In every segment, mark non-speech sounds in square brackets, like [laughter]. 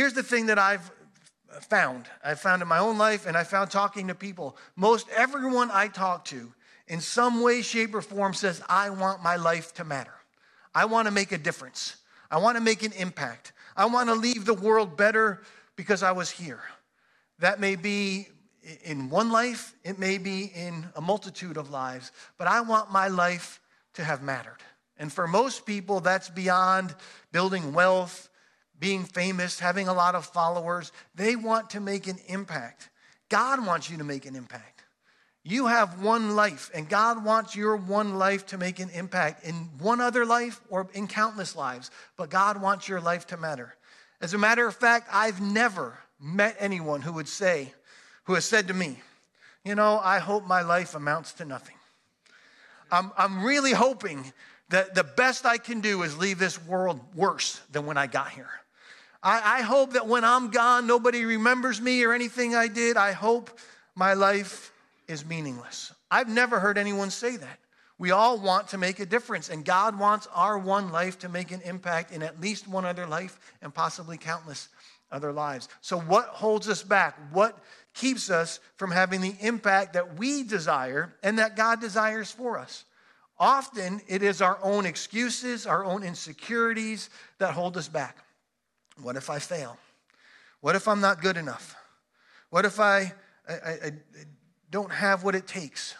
Here's the thing that I've found. I found in my own life and I found talking to people. Most everyone I talk to, in some way, shape, or form, says, I want my life to matter. I want to make a difference. I want to make an impact. I want to leave the world better because I was here. That may be in one life, it may be in a multitude of lives, but I want my life to have mattered. And for most people, that's beyond building wealth, being famous, having a lot of followers. They want to make an impact. God wants you to make an impact. You have one life, and God wants your one life to make an impact in one other life or in countless lives, but God wants your life to matter. As a matter of fact, I've never met anyone who would say, who has said to me, You know, I hope my life amounts to nothing. I'm, I'm really hoping that the best I can do is leave this world worse than when I got here. I, I hope that when I'm gone, nobody remembers me or anything I did. I hope my life is meaningless. I've never heard anyone say that. We all want to make a difference, and God wants our one life to make an impact in at least one other life and possibly countless other lives. So, what holds us back? What keeps us from having the impact that we desire and that God desires for us? Often it is our own excuses, our own insecurities that hold us back. What if I fail? What if I'm not good enough? What if I, I, I don't have what it takes?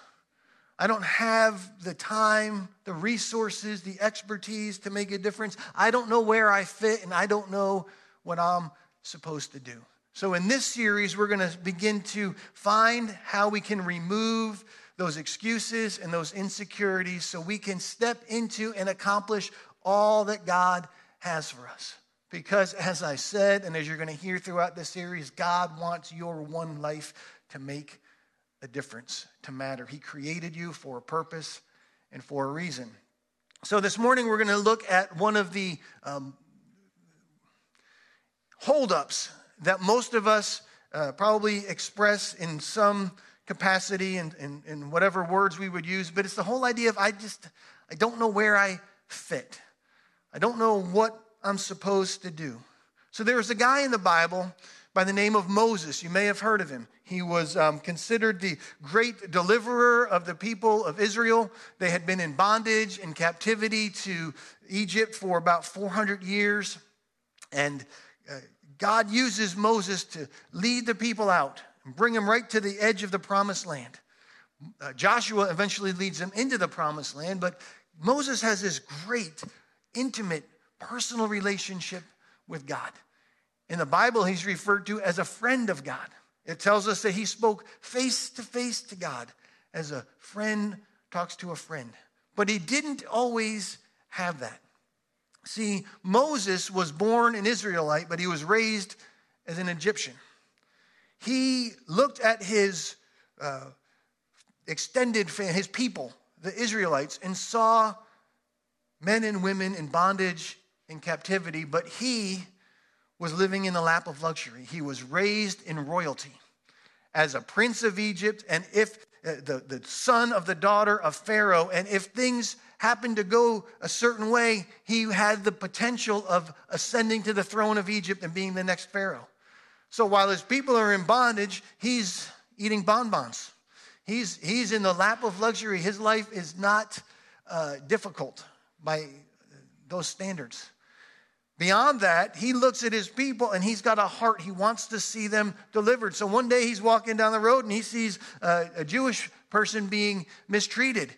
I don't have the time, the resources, the expertise to make a difference. I don't know where I fit, and I don't know what I'm supposed to do. So, in this series, we're going to begin to find how we can remove those excuses and those insecurities so we can step into and accomplish all that God has for us. Because, as I said, and as you're going to hear throughout this series, God wants your one life to make a difference, to matter. He created you for a purpose and for a reason. So, this morning, we're going to look at one of the um, holdups that most of us uh, probably express in some capacity and, in and whatever words we would use, but it's the whole idea of I just, I don't know where I fit. I don't know what I'm supposed to do. So there's a guy in the Bible by the name of Moses. You may have heard of him. He was um, considered the great deliverer of the people of Israel. They had been in bondage, and captivity to Egypt for about 400 years. And uh, God uses Moses to lead the people out and bring them right to the edge of the promised land. Uh, Joshua eventually leads them into the promised land, but Moses has this great, intimate, personal relationship with God. In the Bible, he's referred to as a friend of God. It tells us that he spoke face to face to God as a friend talks to a friend. But he didn't always have that. See, Moses was born an Israelite, but he was raised as an Egyptian. He looked at his uh, extended family, his people, the Israelites, and saw men and women in bondage, in captivity, but he was living in the lap of luxury. He was raised in royalty as a prince of Egypt, and if uh, the, the son of the daughter of Pharaoh, and if things happened to go a certain way, he had the potential of ascending to the throne of Egypt and being the next Pharaoh. So while his people are in bondage, he's eating bonbons. He's, he's in the lap of luxury. His life is not uh, difficult by those standards. Beyond that, he looks at his people and he's got a heart. He wants to see them delivered. So one day he's walking down the road and he sees a, a Jewish person being mistreated.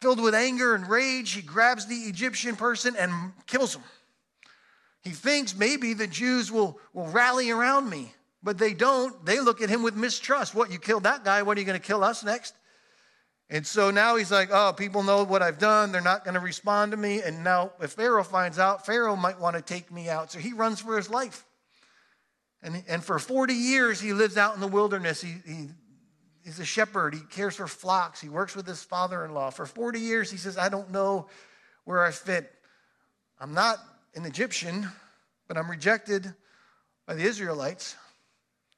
Filled with anger and rage, he grabs the Egyptian person and kills him. He thinks maybe the Jews will, will rally around me, but they don't. They look at him with mistrust. What, you killed that guy? What are you going to kill us next? And so now he's like, oh, people know what I've done. They're not going to respond to me. And now, if Pharaoh finds out, Pharaoh might want to take me out. So he runs for his life. And, and for 40 years, he lives out in the wilderness. He, he He's a shepherd. He cares for flocks. He works with his father in law. For 40 years, he says, I don't know where I fit. I'm not an Egyptian, but I'm rejected by the Israelites.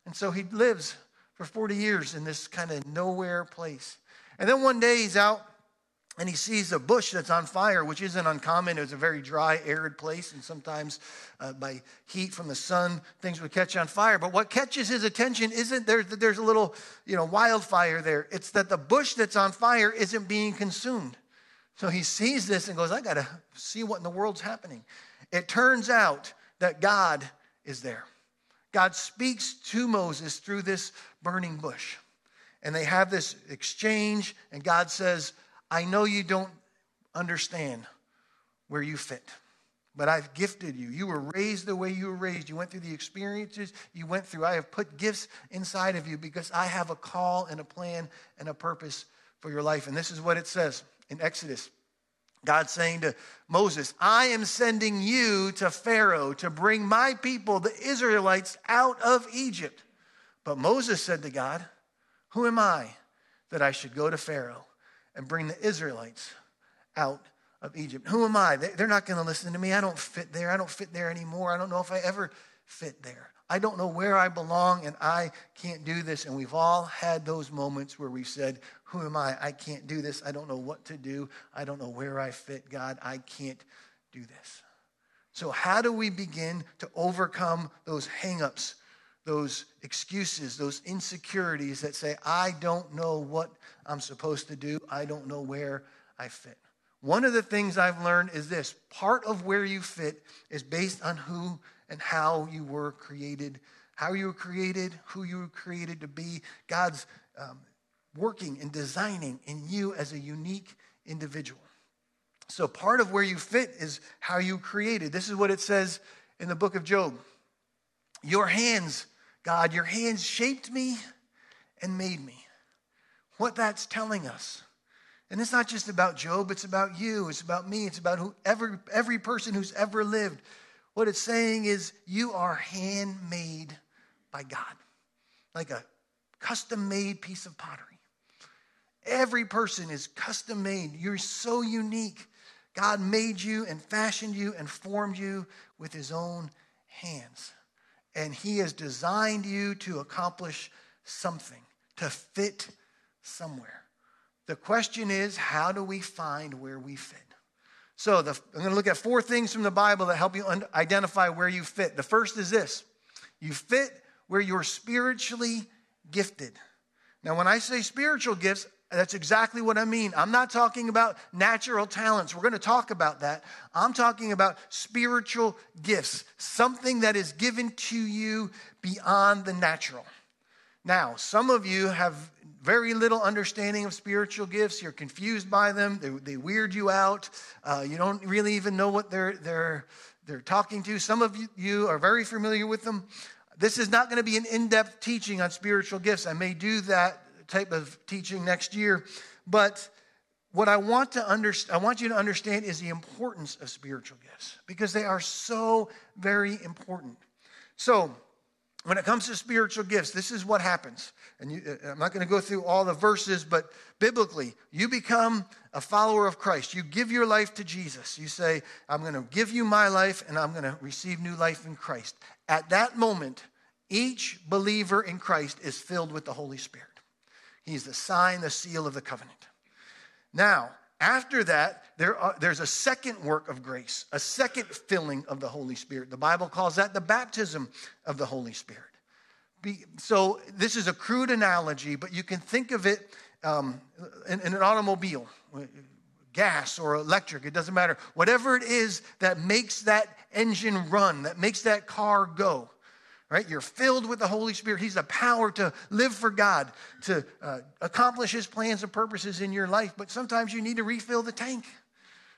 And so he lives for 40 years in this kind of nowhere place. And then one day he's out and he sees a bush that's on fire, which isn't uncommon. It was a very dry, arid place, and sometimes uh, by heat from the sun, things would catch on fire. But what catches his attention isn't there, there's a little, you know, wildfire there. It's that the bush that's on fire isn't being consumed. So he sees this and goes, I got to see what in the world's happening. It turns out that God is there. God speaks to Moses through this burning bush. And they have this exchange, and God says, I know you don't understand where you fit, but I've gifted you. You were raised the way you were raised. You went through the experiences you went through. I have put gifts inside of you because I have a call and a plan and a purpose for your life. And this is what it says in Exodus. God saying to Moses, I am sending you to Pharaoh to bring my people, the Israelites, out of Egypt. But Moses said to God, Who am I that I should go to Pharaoh and bring the Israelites out of Egypt. Who am I? They're not going to listen to me. I don't fit there. I don't fit there anymore. I don't know if I ever fit there. I don't know where I belong and I can't do this. And we've all had those moments where we said, Who am I? I can't do this. I don't know what to do. I don't know where I fit. God, I can't do this. So, how do we begin to overcome those hangups, those excuses, those insecurities that say, I don't know what I'm supposed to do. I don't know where I fit. One of the things I've learned is this part of where you fit is based on who and how you were created, how you were created, who you were created to be. God's um, working and designing in you as a unique individual. So, part of where you fit is how you created. This is what it says in the book of Job Your hands, God, your hands shaped me and made me what that's telling us. And it's not just about Job, it's about you, it's about me, it's about whoever, every person who's ever lived. What it's saying is you are handmade by God, like a custom made piece of pottery. Every person is custom made. You're so unique. God made you and fashioned you and formed you with his own hands. And he has designed you to accomplish something, to fit somewhere. The question is, how do we find where we fit? So the, I'm going to look at four things from the Bible that help you un- identify where you fit. The first is this you fit where you're spiritually gifted. Now, when I say spiritual gifts, that's exactly what I mean. I'm not talking about natural talents. We're going to talk about that. I'm talking about spiritual gifts, something that is given to you beyond the natural. Now, some of you have very little understanding of spiritual gifts. You're confused by them. They, they weird you out. Uh, you don't really even know what they're, they're, they're talking to. Some of you are very familiar with them. This is not going to be an in depth teaching on spiritual gifts. I may do that type of teaching next year. But what I want, to under, I want you to understand is the importance of spiritual gifts because they are so very important. So, when it comes to spiritual gifts, this is what happens. And you, uh, I'm not going to go through all the verses, but biblically, you become a follower of Christ. You give your life to Jesus. You say, I'm going to give you my life and I'm going to receive new life in Christ. At that moment, each believer in Christ is filled with the Holy Spirit. He's the sign, the seal of the covenant. Now, after that, there are, there's a second work of grace, a second filling of the Holy Spirit. The Bible calls that the baptism of the Holy Spirit. Be, so, this is a crude analogy, but you can think of it um, in, in an automobile, gas or electric, it doesn't matter. Whatever it is that makes that engine run, that makes that car go right? You're filled with the Holy Spirit. He's the power to live for God, to uh, accomplish His plans and purposes in your life. But sometimes you need to refill the tank.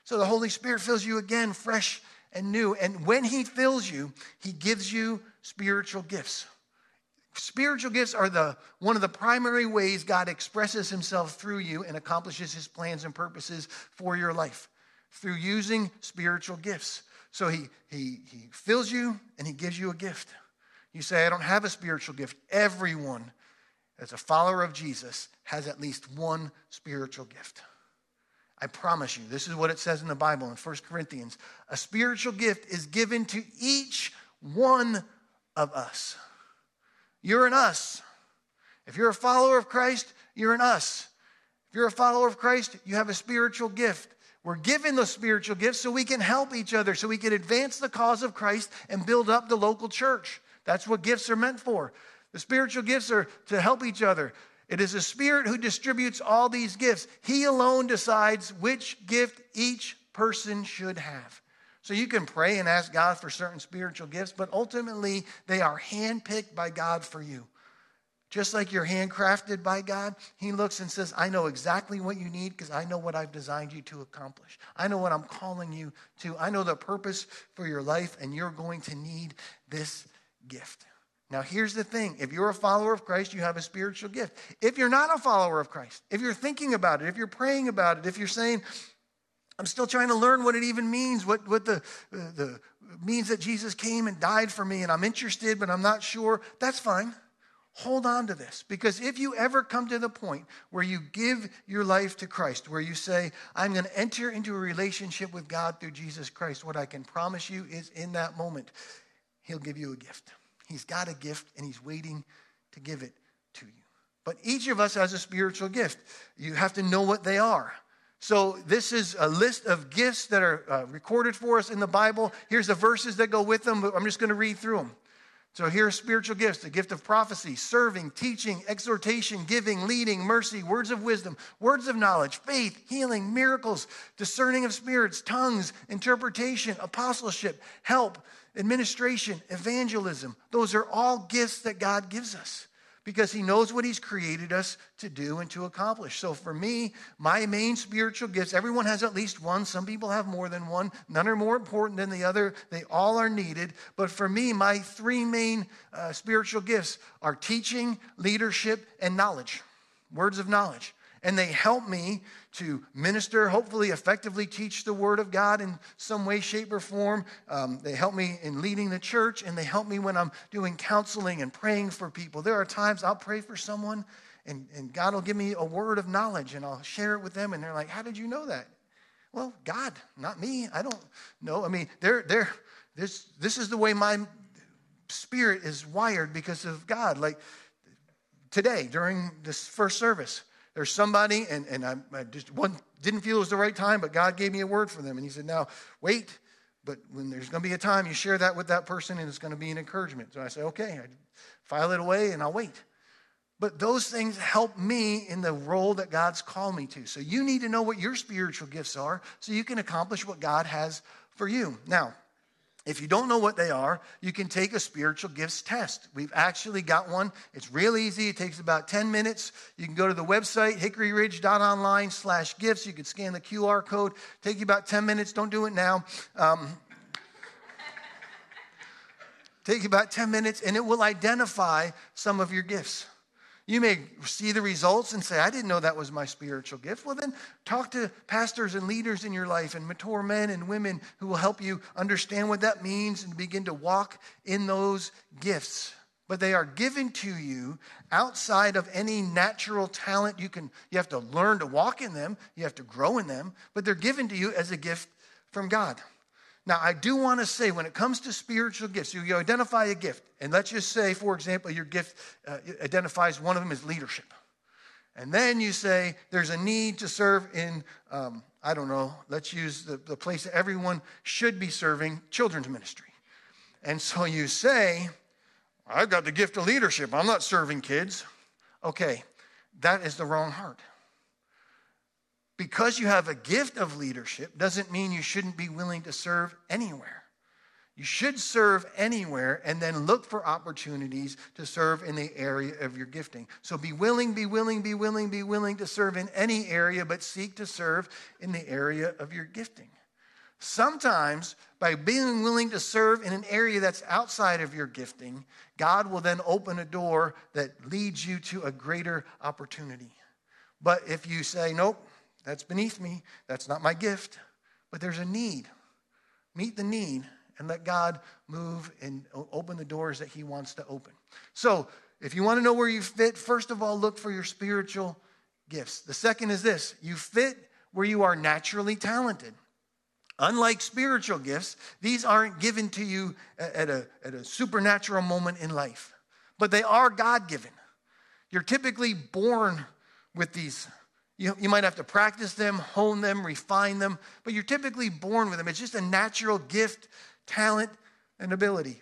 So the Holy Spirit fills you again, fresh and new. And when He fills you, He gives you spiritual gifts. Spiritual gifts are the one of the primary ways God expresses himself through you and accomplishes his plans and purposes for your life through using spiritual gifts. So he he he fills you and he gives you a gift. You say, I don't have a spiritual gift. Everyone, as a follower of Jesus, has at least one spiritual gift. I promise you, this is what it says in the Bible in 1 Corinthians. A spiritual gift is given to each one of us. You're an us. If you're a follower of Christ, you're an us. If you're a follower of Christ, you have a spiritual gift. We're given those spiritual gifts so we can help each other, so we can advance the cause of Christ and build up the local church. That's what gifts are meant for. The spiritual gifts are to help each other. It is the Spirit who distributes all these gifts. He alone decides which gift each person should have. So you can pray and ask God for certain spiritual gifts, but ultimately they are handpicked by God for you. Just like you're handcrafted by God, He looks and says, I know exactly what you need because I know what I've designed you to accomplish. I know what I'm calling you to. I know the purpose for your life, and you're going to need this gift. Now, here's the thing if you're a follower of Christ, you have a spiritual gift. If you're not a follower of Christ, if you're thinking about it, if you're praying about it, if you're saying, I'm still trying to learn what it even means, what, what the, uh, the means that Jesus came and died for me, and I'm interested, but I'm not sure, that's fine. Hold on to this because if you ever come to the point where you give your life to Christ, where you say, I'm going to enter into a relationship with God through Jesus Christ, what I can promise you is in that moment, He'll give you a gift. He's got a gift and He's waiting to give it to you. But each of us has a spiritual gift. You have to know what they are. So, this is a list of gifts that are uh, recorded for us in the Bible. Here's the verses that go with them, but I'm just going to read through them. So here are spiritual gifts the gift of prophecy, serving, teaching, exhortation, giving, leading, mercy, words of wisdom, words of knowledge, faith, healing, miracles, discerning of spirits, tongues, interpretation, apostleship, help, administration, evangelism. Those are all gifts that God gives us because he knows what he's created us to do and to accomplish. So for me, my main spiritual gifts, everyone has at least one. Some people have more than one. None are more important than the other. They all are needed. But for me, my three main uh, spiritual gifts are teaching, leadership, and knowledge. Words of knowledge and they help me to minister, hopefully, effectively teach the Word of God in some way, shape, or form. Um, they help me in leading the church, and they help me when I'm doing counseling and praying for people. There are times I'll pray for someone, and, and God will give me a word of knowledge, and I'll share it with them, and they're like, How did you know that? Well, God, not me. I don't know. I mean, they're, they're, this, this is the way my spirit is wired because of God. Like today, during this first service, there's somebody, and, and I, I just one, didn't feel it was the right time, but God gave me a word for them. And He said, Now, wait, but when there's going to be a time, you share that with that person, and it's going to be an encouragement. So I say, Okay, I file it away, and I'll wait. But those things help me in the role that God's called me to. So you need to know what your spiritual gifts are so you can accomplish what God has for you. Now, if you don't know what they are, you can take a spiritual gifts test. We've actually got one. It's real easy. It takes about 10 minutes. You can go to the website, hickoryridge.online slash gifts. You can scan the QR code. Take you about 10 minutes. Don't do it now. Um, [laughs] take you about 10 minutes, and it will identify some of your gifts. You may see the results and say, I didn't know that was my spiritual gift. Well, then talk to pastors and leaders in your life and mature men and women who will help you understand what that means and begin to walk in those gifts. But they are given to you outside of any natural talent. You can you have to learn to walk in them, you have to grow in them, but they're given to you as a gift from God. Now, I do want to say when it comes to spiritual gifts, you, identify a gift, and let's just say, for example, your gift uh, identifies one of them as leadership. And then you say there's a need to serve in, um, I don't know, let's use the, the place that everyone should be serving children's ministry. And so you say, I've got the gift of leadership, I'm not serving kids. Okay, that is the wrong heart because you have a gift of leadership doesn't mean you shouldn't be willing to serve anywhere. You should serve anywhere and then look for opportunities to serve in the area of your gifting. So be willing, be willing, be willing, be willing to serve in any area, but seek to serve in the area of your gifting. Sometimes, by being willing to serve in an area that's outside of your gifting, God will then open a door that leads you to a greater opportunity. But if you say, nope, that's beneath me. That's not my gift. But there's a need. Meet the need and let God move and open the doors that He wants to open. So, if you want to know where you fit, first of all, look for your spiritual gifts. The second is this you fit where you are naturally talented. Unlike spiritual gifts, these aren't given to you at a, at a supernatural moment in life, but they are God given. You're typically born with these You, you might have to practice them, hone them, refine them, but you're typically born with them. It's just a natural gift, talent, and ability.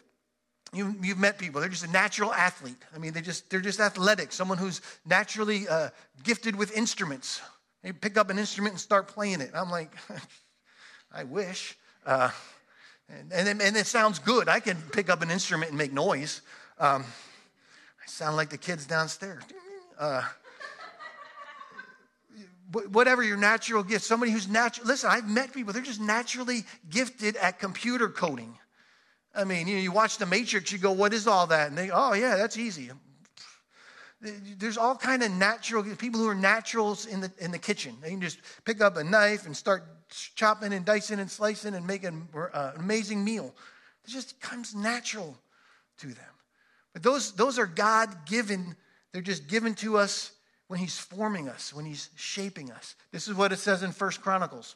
You, you've met people, they're just a natural athlete. I mean, they just, they're just athletic, someone who's naturally uh, gifted with instruments. They pick up an instrument and start playing it. I'm like, [laughs] I wish. Uh, and, and, and, it sounds good. I can pick up an instrument and make noise. Um, I sound like the kids downstairs. Uh, whatever your natural gift, somebody who's natural. Listen, I've met people, they're just naturally gifted at computer coding. I mean, you, know, you watch The Matrix, you go, what is all that? And they, oh, yeah, that's easy. There's all kind of natural people who are naturals in the in the kitchen. They can just pick up a knife and start chopping and dicing and slicing and making uh, an amazing meal. It just comes natural to them. But those those are God given. They're just given to us when He's forming us, when He's shaping us. This is what it says in First Chronicles.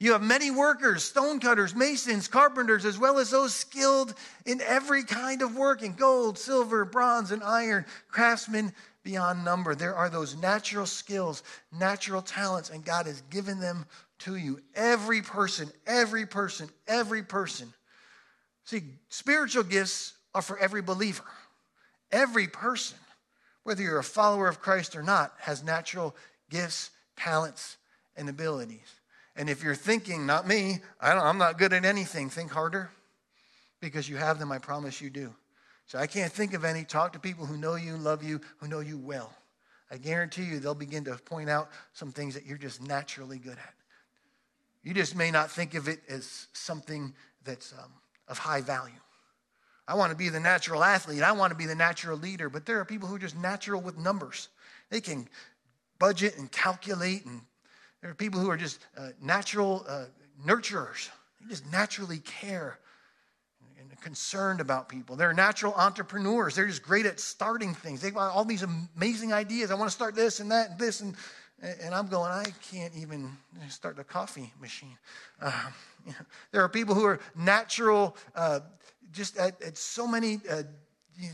You have many workers, stonecutters, masons, carpenters, as well as those skilled in every kind of work in gold, silver, bronze, and iron, craftsmen beyond number. There are those natural skills, natural talents, and God has given them to you. Every person, every person, every person. See, spiritual gifts are for every believer. Every person, whether you're a follower of Christ or not, has natural gifts, talents, and abilities. And if you're thinking, not me, I am not good at anything, think harder because you have them, I promise you do. So I can't think of any. Talk to people who know you, love you, who know you well. I guarantee you they'll begin to point out some things that you're just naturally good at. You just may not think of it as something that's um, of high value. I want to be the natural athlete. I want to be the natural leader. But there are people who are just natural with numbers. They can budget and calculate and there are people who are just uh, natural uh, nurturers. They just naturally care and concerned about people. They're natural entrepreneurs. They're just great at starting things. They've got all these amazing ideas. I want to start this and that and this. And, and I'm going, I can't even start a coffee machine. Uh, you [laughs] know, there are people who are natural, uh, just at, at, so many, uh,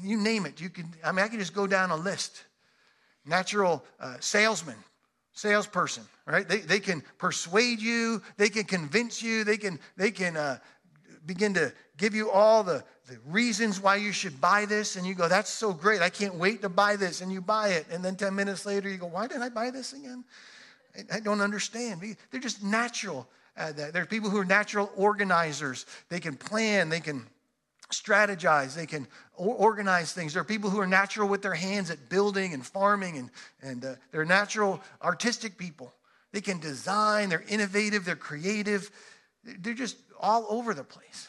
you, name it. You can, I mean, I can just go down a list. Natural uh, salesmen salesperson, right? They, they can persuade you, they can convince you, they can, they can uh, begin to give you all the, the reasons why you should buy this. And you go, that's so great. I can't wait to buy this. And you buy it. And then 10 minutes later, you go, why did I buy this again? I, I don't understand. They're just natural. Uh, there's people who are natural organizers. They can plan, they can strategize, they can organize things. There are people who are natural with their hands at building and farming, and, and uh, they're natural artistic people. They can design, they're innovative, they're creative, they're just all over the place.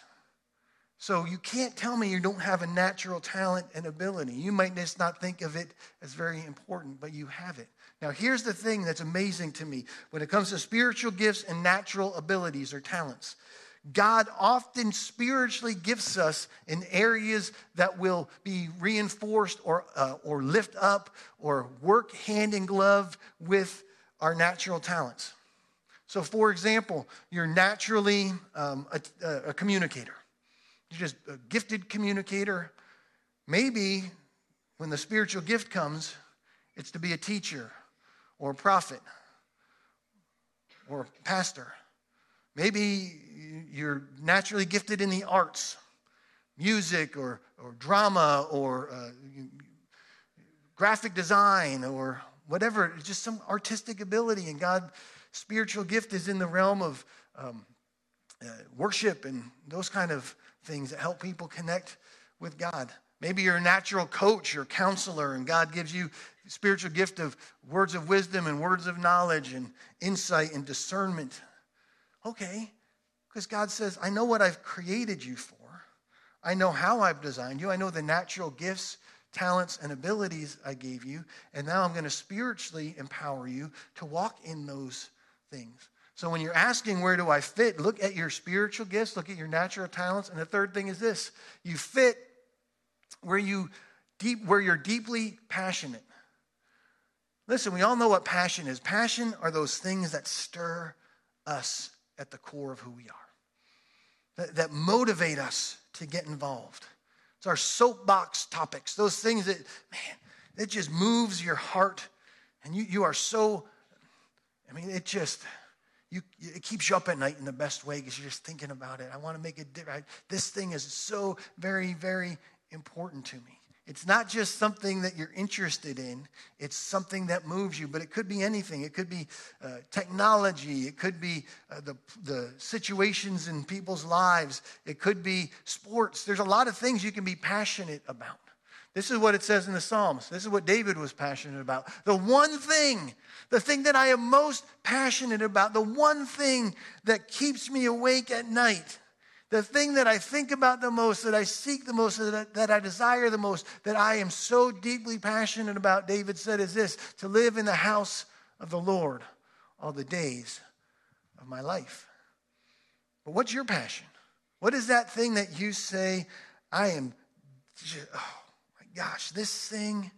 So you can't tell me you don't have a natural talent and ability. You might just not think of it as very important, but you have it. Now, here's the thing that's amazing to me when it comes to spiritual gifts and natural abilities or talents. God often spiritually gifts us in areas that will be reinforced or, uh, or lift up or work hand in glove with our natural talents. So, for example, you're naturally um, a, a communicator, you're just a gifted communicator. Maybe when the spiritual gift comes, it's to be a teacher or a prophet or a pastor. Maybe you're naturally gifted in the arts, music or, or drama or uh, graphic design or whatever, just some artistic ability. And God's spiritual gift is in the realm of um, uh, worship and those kind of things that help people connect with God. Maybe you're a natural coach or counselor, and God gives you spiritual gift of words of wisdom and words of knowledge and insight and discernment. Okay, because God says, I know what I've created you for. I know how I've designed you. I know the natural gifts, talents, and abilities I gave you. And now I'm going to spiritually empower you to walk in those things. So when you're asking, where do I fit? Look at your spiritual gifts, look at your natural talents. And the third thing is this you fit where, you deep, where you're deeply passionate. Listen, we all know what passion is. Passion are those things that stir us at the core of who we are, that, that motivate us to get involved. It's our soapbox topics, those things that, man, it just moves your heart And you, you are so, I mean, it just, you, it keeps you up at night in the best way because you're just thinking about it. I want to make it different. This thing is so very, very important to me. It's not just something that you're interested in, it's something that moves you, but it could be anything. It could be uh, technology, it could be uh, the, the situations in people's lives, it could be sports. There's a lot of things you can be passionate about. This is what it says in the Psalms. This is what David was passionate about. The one thing, the thing that I am most passionate about, the one thing that keeps me awake at night the thing that I think about the most, that I seek the most, that, that I desire the most, that I am so deeply passionate about, David said, is this to live in the house of the Lord all the days of my life. But what's your passion? What is that thing that you say, I am, just, oh my gosh, this thing,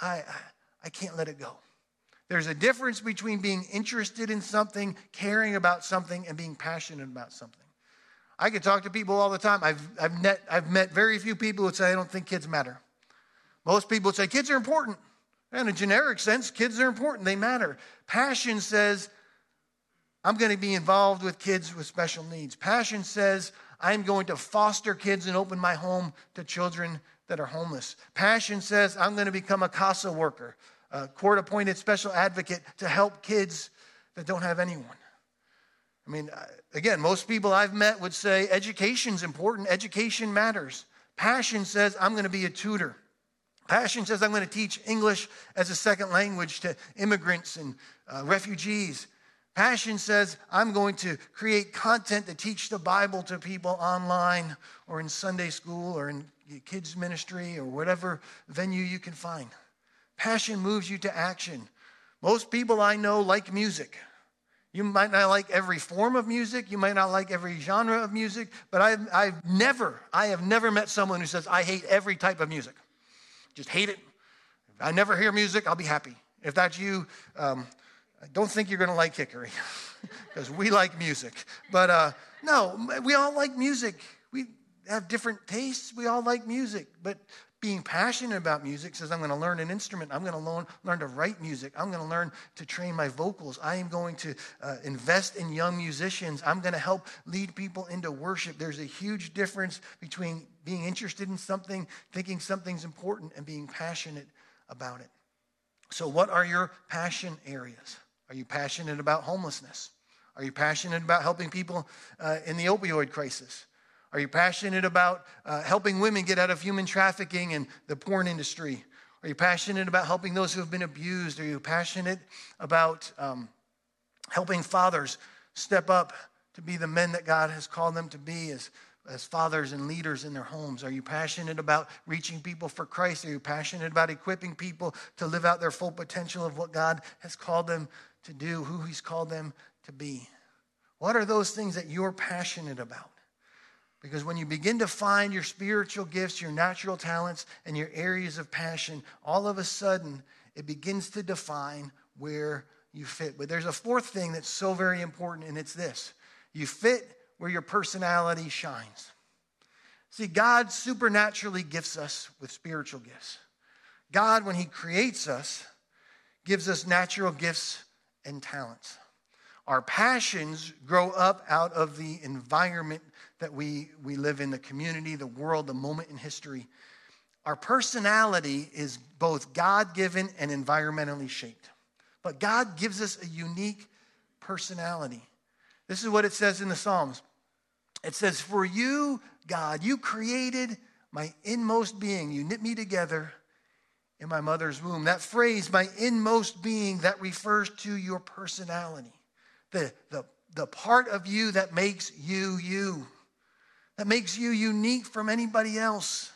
I, I, I can't let it go. There's a difference between being interested in something, caring about something, and being passionate about something. I can talk to people all the time. I've, I've, met, I've met very few people who say, I don't think kids matter. Most people say, kids are important. In a generic sense, kids are important, they matter. Passion says, I'm going to be involved with kids with special needs. Passion says, I'm going to foster kids and open my home to children that are homeless. Passion says, I'm going to become a CASA worker, a court appointed special advocate to help kids that don't have anyone. I mean, again, most people I've met would say education's important, education matters. Passion says, I'm going to be a tutor. Passion says, I'm going to teach English as a second language to immigrants and uh, refugees. Passion says, I'm going to create content to teach the Bible to people online or in Sunday school or in kids' ministry or whatever venue you can find. Passion moves you to action. Most people I know like music. You might not like every form of music, you might not like every genre of music, but I've, I've never, I have never met someone who says, I hate every type of music. Just hate it. If I never hear music, I'll be happy. If that's you, um, I don't think you're going to like Hickory [laughs] because we like music. But uh, no, we all like music. We have different tastes. We all like music. But being passionate about music says i'm going to learn an instrument. I'm going to learn, learn to write music. I'm going to learn to train my vocals. I am going to uh, invest in young musicians. I'm going to help lead people into worship. There's a huge difference between being interested in something thinking something's important and being passionate about it. So what are your passion areas? Are you passionate about homelessness? Are you passionate about helping people uh, in the opioid crisis are you passionate about uh, helping women get out of human trafficking and the porn industry? Are you passionate about helping those who have been abused? Are you passionate about um, helping fathers step up to be the men that God has called them to be as, as fathers and leaders in their homes? Are you passionate about reaching people for Christ? Are you passionate about equipping people to live out their full potential of what God has called them to do, who He's called them to be? What are those things that you're passionate about? Because when you begin to find your spiritual gifts, your natural talents, and your areas of passion, all of a sudden it begins to define where you fit. But there's a fourth thing that's so very important, and it's this you fit where your personality shines. See, God supernaturally gifts us with spiritual gifts. God, when He creates us, gives us natural gifts and talents. Our passions grow up out of the environment that we, we live in, the community, the world, the moment in history. Our personality is both God given and environmentally shaped. But God gives us a unique personality. This is what it says in the Psalms it says, For you, God, you created my inmost being. You knit me together in my mother's womb. That phrase, my inmost being, that refers to your personality, the, the, the part of you that makes you you that makes you unique from anybody else.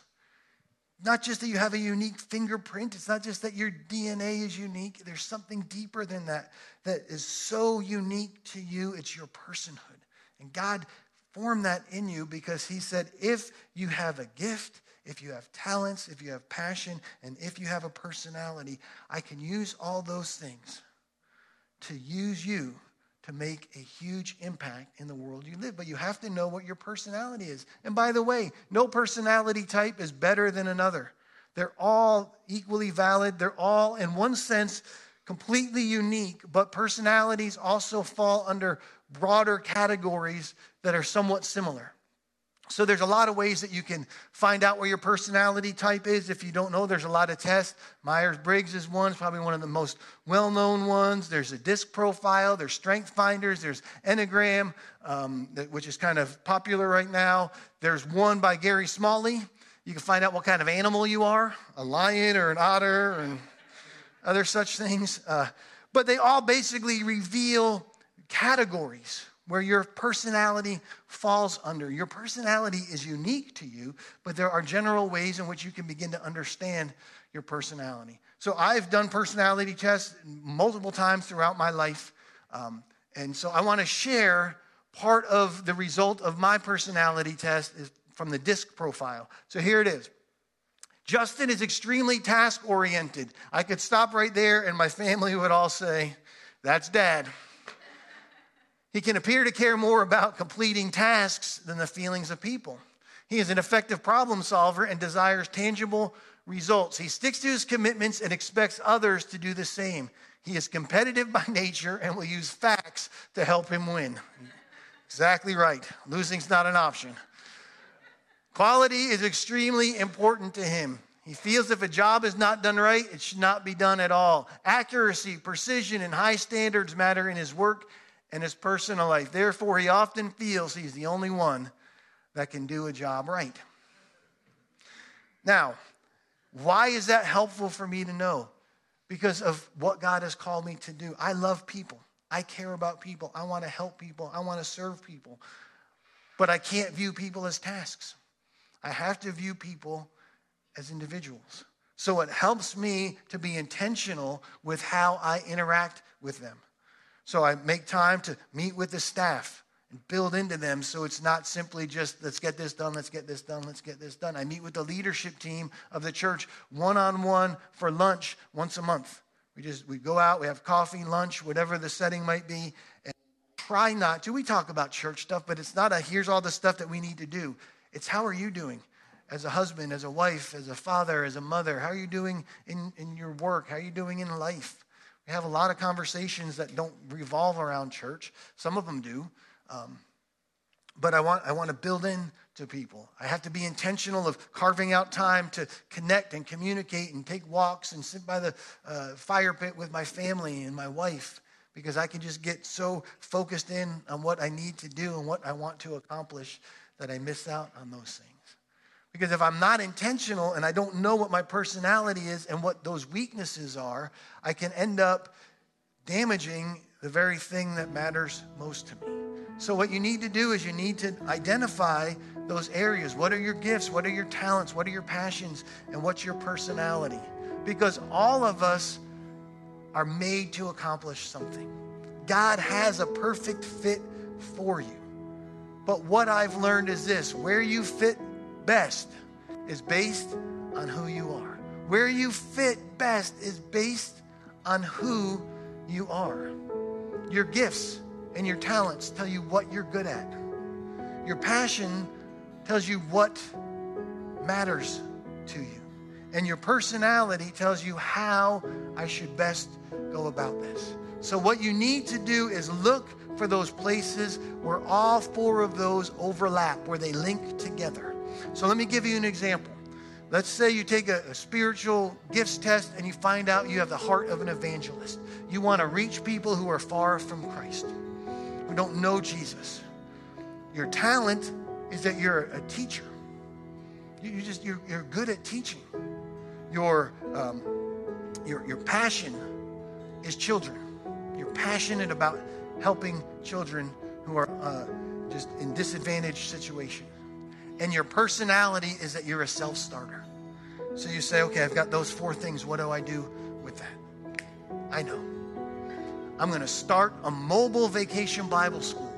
Not just that you have a unique fingerprint, it's not just that your DNA is unique. There's something deeper than that that is so unique to you. It's your personhood. And God formed that in you because He said, if you have a gift, if you have talents, if you have passion, and if you have a personality, I can use all those things to use you to make a huge impact in the world you live. But you have to know what your personality is. And by the way, no personality type is better than another. They're all equally valid. They're all, in one sense, completely unique, but personalities also fall under broader categories that are somewhat similar. So there's a lot of ways that you can find out where your personality type is. If you don't know, there's a lot of tests. Myers-Briggs is one, it's probably one of the most well-known ones. There's a disc profile, there's strength finders, there's Enneagram, um, which is kind of popular right now. There's one by Gary Smalley. You can find out what kind of animal you are, a lion or an otter and other such things. Uh, but they all basically reveal categories where your personality falls under. Your personality is unique to you, but there are general ways in which you can begin to understand your personality. So I've done personality tests multiple times throughout my life. Um, and so I want to share part of the result of my personality test is from the disc profile. So here it is. Justin is extremely task oriented. I could stop right there and my family would all say, That's dad. He can appear to care more about completing tasks than the feelings of people. He is an effective problem solver and desires tangible results. He sticks to his commitments and expects others to do the same. He is competitive by [laughs] nature and will use facts to help him win. Exactly right. Losing's not an option. Quality is extremely important to him. He feels if a job is not done right, it should not be done at all. Accuracy, precision, and high standards matter in his work and his personal life. Therefore, he often feels he's the only one that can do a job right. Now, why is that helpful for me to know? Because of what God has called me to do. I love people. I care about people. I want to help people. I want to serve people. But I can't view people as tasks. I have to view people as individuals. So it helps me to be intentional with how I interact with them. So I make time to meet with the staff and build into them so it's not simply just let's get this done, let's get this done, let's get this done. I meet with the leadership team of the church one on one for lunch once a month. We just we go out, we have coffee, lunch, whatever the setting might be, and try not to. We talk about church stuff, but it's not a here's all the stuff that we need to do. It's how are you doing? As a husband, as a wife, as a father, as a mother, how are you doing in, in your work? How are you doing in life? We have a lot of conversations that don't revolve around church. Some of them do. Um, but I want, I want to build in to people. I have to be intentional of carving out time to connect and communicate and take walks and sit by the uh, fire pit with my family and my wife because I can just get so focused in on what I need to do and what I want to accomplish that I miss out on those things. Because if I'm not intentional and I don't know what my personality is and what those weaknesses are, I can end up damaging the very thing that matters most to me. So, what you need to do is you need to identify those areas. What are your gifts? What are your talents? What are your passions? And what's your personality? Because all of us are made to accomplish something. God has a perfect fit for you. But what I've learned is this where you fit best is based on who you are. Where you fit best is based on who you are. Your gifts and your talents tell you what you're good at. Your passion tells you what matters to you. And your personality tells you how I should best go about this. So, what you need to do is look for those places where all four of those overlap, where they link together. So let me give you an example. Let's say you take a, a, spiritual gifts test and you find out you have the heart of an evangelist. You want to reach people who are far from Christ, who don't know Jesus. Your talent is that you're a teacher. You, you just you're, you're good at teaching. Your um, your your passion is children. You're passionate about helping children who are uh, just in disadvantaged situations and your personality is that you're a self starter. So you say, okay, I've got those four things. What do I do with that? I know. I'm going to start a mobile vacation Bible school.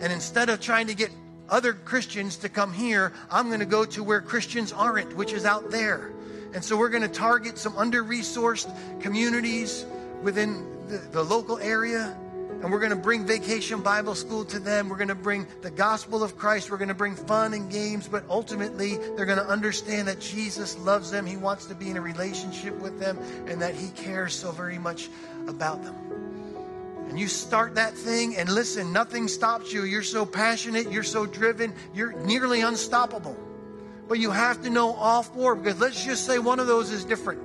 And instead of trying to get other Christians to come here, I'm going to go to where Christians aren't, which is out there. And so we're going to target some under resourced communities within the, the local area and we're going to bring vacation Bible school to them. We're going to bring the gospel of Christ. We're going to bring fun and games, but ultimately they're going to understand that Jesus loves them. He wants to be in a relationship with them and that He cares so very much about them. And you start that thing, and listen, nothing stops you. You're so passionate, you're so driven, you're nearly unstoppable. But you have to know all four because let's just say one of those is different.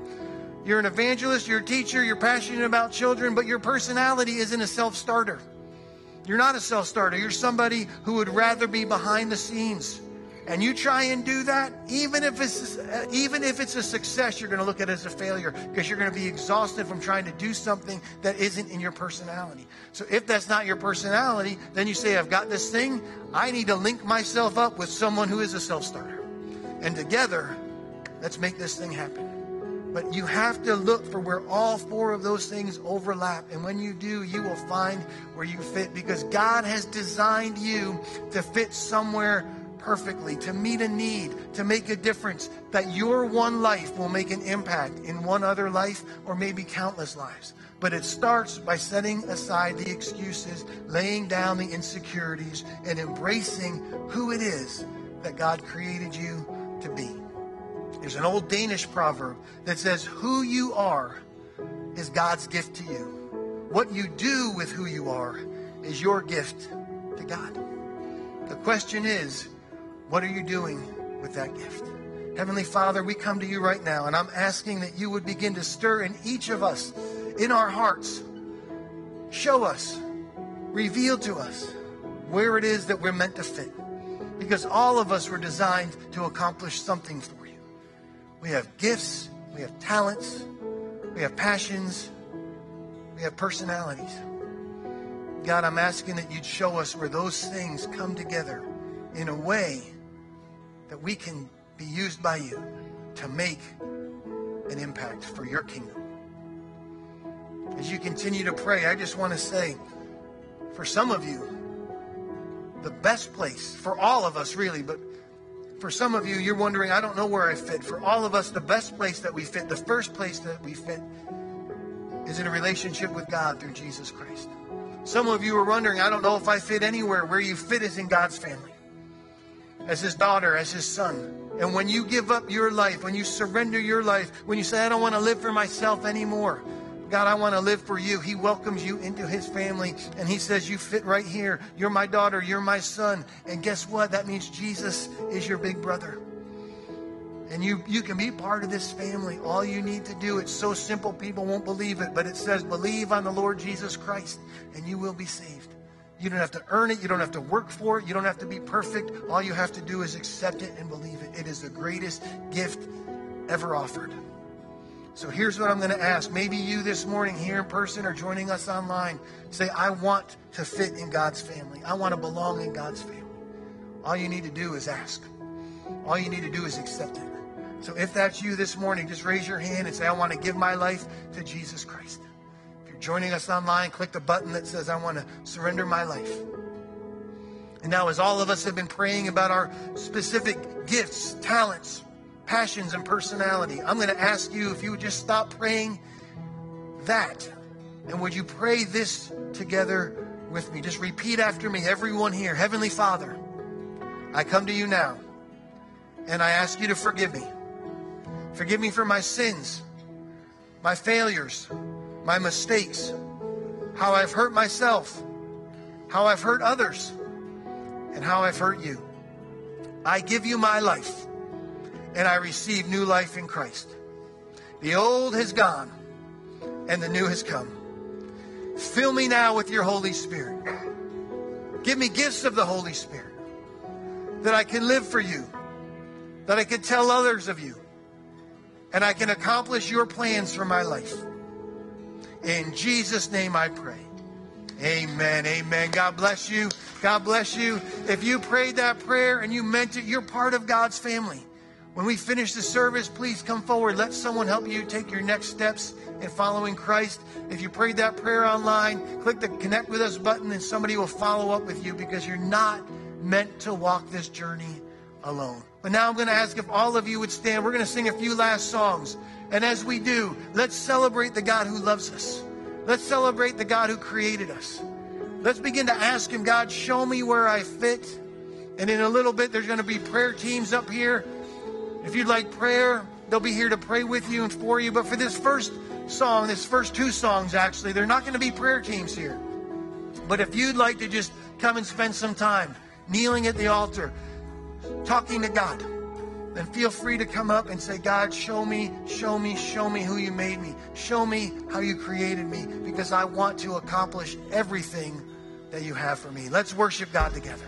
You're an evangelist, you're a teacher, you're passionate about children, but your personality isn't a self starter. You're not a self starter. You're somebody who would rather be behind the scenes. And you try and do that, even if it's even if it's a success, you're going to look at it as a failure because you're going to be exhausted from trying to do something that isn't in your personality. So if that's not your personality, then you say, "I've got this thing. I need to link myself up with someone who is a self starter, and together, let's make this thing happen." But you have to look for where all four of those things overlap. And when you do, you will find where you fit because God has designed you to fit somewhere perfectly, to meet a need, to make a difference, that your one life will make an impact in one other life or maybe countless lives. But it starts by setting aside the excuses, laying down the insecurities, and embracing who it is that God created you to be. There's an old Danish proverb that says, Who you are is God's gift to you. What you do with who you are is your gift to God. The question is, what are you doing with that gift? Heavenly Father, we come to you right now, and I'm asking that you would begin to stir in each of us, in our hearts. Show us, reveal to us where it is that we're meant to fit. Because all of us were designed to accomplish something we have gifts, we have talents, we have passions, we have personalities. God, I'm asking that you'd show us where those things come together in a way that we can be used by you to make an impact for your kingdom. As you continue to pray, I just want to say, for some of you, the best place, for all of us really, but for some of you, you're wondering, I don't know where I fit. For all of us, the best place that we fit, the first place that we fit, is in a relationship with God through Jesus Christ. Some of you are wondering, I don't know if I fit anywhere. Where you fit is in God's family, as His daughter, as His son. And when you give up your life, when you surrender your life, when you say, I don't want to live for myself anymore, God, I want to live for you. He welcomes you into his family and he says, You fit right here. You're my daughter. You're my son. And guess what? That means Jesus is your big brother. And you, you can be part of this family. All you need to do, it's so simple, people won't believe it, but it says, Believe on the Lord Jesus Christ and you will be saved. You don't have to earn it. You don't have to work for it. You don't have to be perfect. All you have to do is accept it and believe it. It is the greatest gift ever offered. So here's what I'm going to ask. Maybe you this morning here in person or joining us online say, I want to fit in God's family. I want to belong in God's family. All you need to do is ask. All you need to do is accept it. So if that's you this morning, just raise your hand and say, I want to give my life to Jesus Christ. If you're joining us online, click the button that says, I want to surrender my life. And now, as all of us have been praying about our specific gifts, talents, passions and personality. I'm going to ask you if you would just stop praying that. And would you pray this together with me? Just repeat after me, everyone here. Heavenly Father, I come to you now and I ask you to forgive me. Forgive me for my sins, my failures, my mistakes, how I've hurt myself, how I've hurt others, and how I've hurt you. I give you my life and I receive new life in Christ. The old has gone and the new has come. Fill me now with your Holy Spirit. Give me gifts of the Holy Spirit that I can live for you, that I can tell others of you, and I can accomplish your plans for my life. In Jesus' name I pray. Amen. Amen. God bless you. God bless you. If you prayed that prayer and you meant it, you're part of God's family. When we finish the service, please come forward. Let someone help you take your next steps in following Christ. If you prayed that prayer online, click the connect with us button and somebody will follow up with you because you're not meant to walk this journey alone. But now I'm going to ask if all of you would stand. We're going to sing a few last songs. And as we do, let's celebrate the God who loves us. Let's celebrate the God who created us. Let's begin to ask Him, God, show me where I fit. And in a little bit, there's going to be prayer teams up here. If you'd like prayer, they'll be here to pray with you and for you. But for this first song, this first two songs, actually, they're not going to be prayer teams here. But if you'd like to just come and spend some time kneeling at the altar, talking to God, then feel free to come up and say, God, show me, show me, show me who you made me. Show me how you created me because I want to accomplish everything that you have for me. Let's worship God together.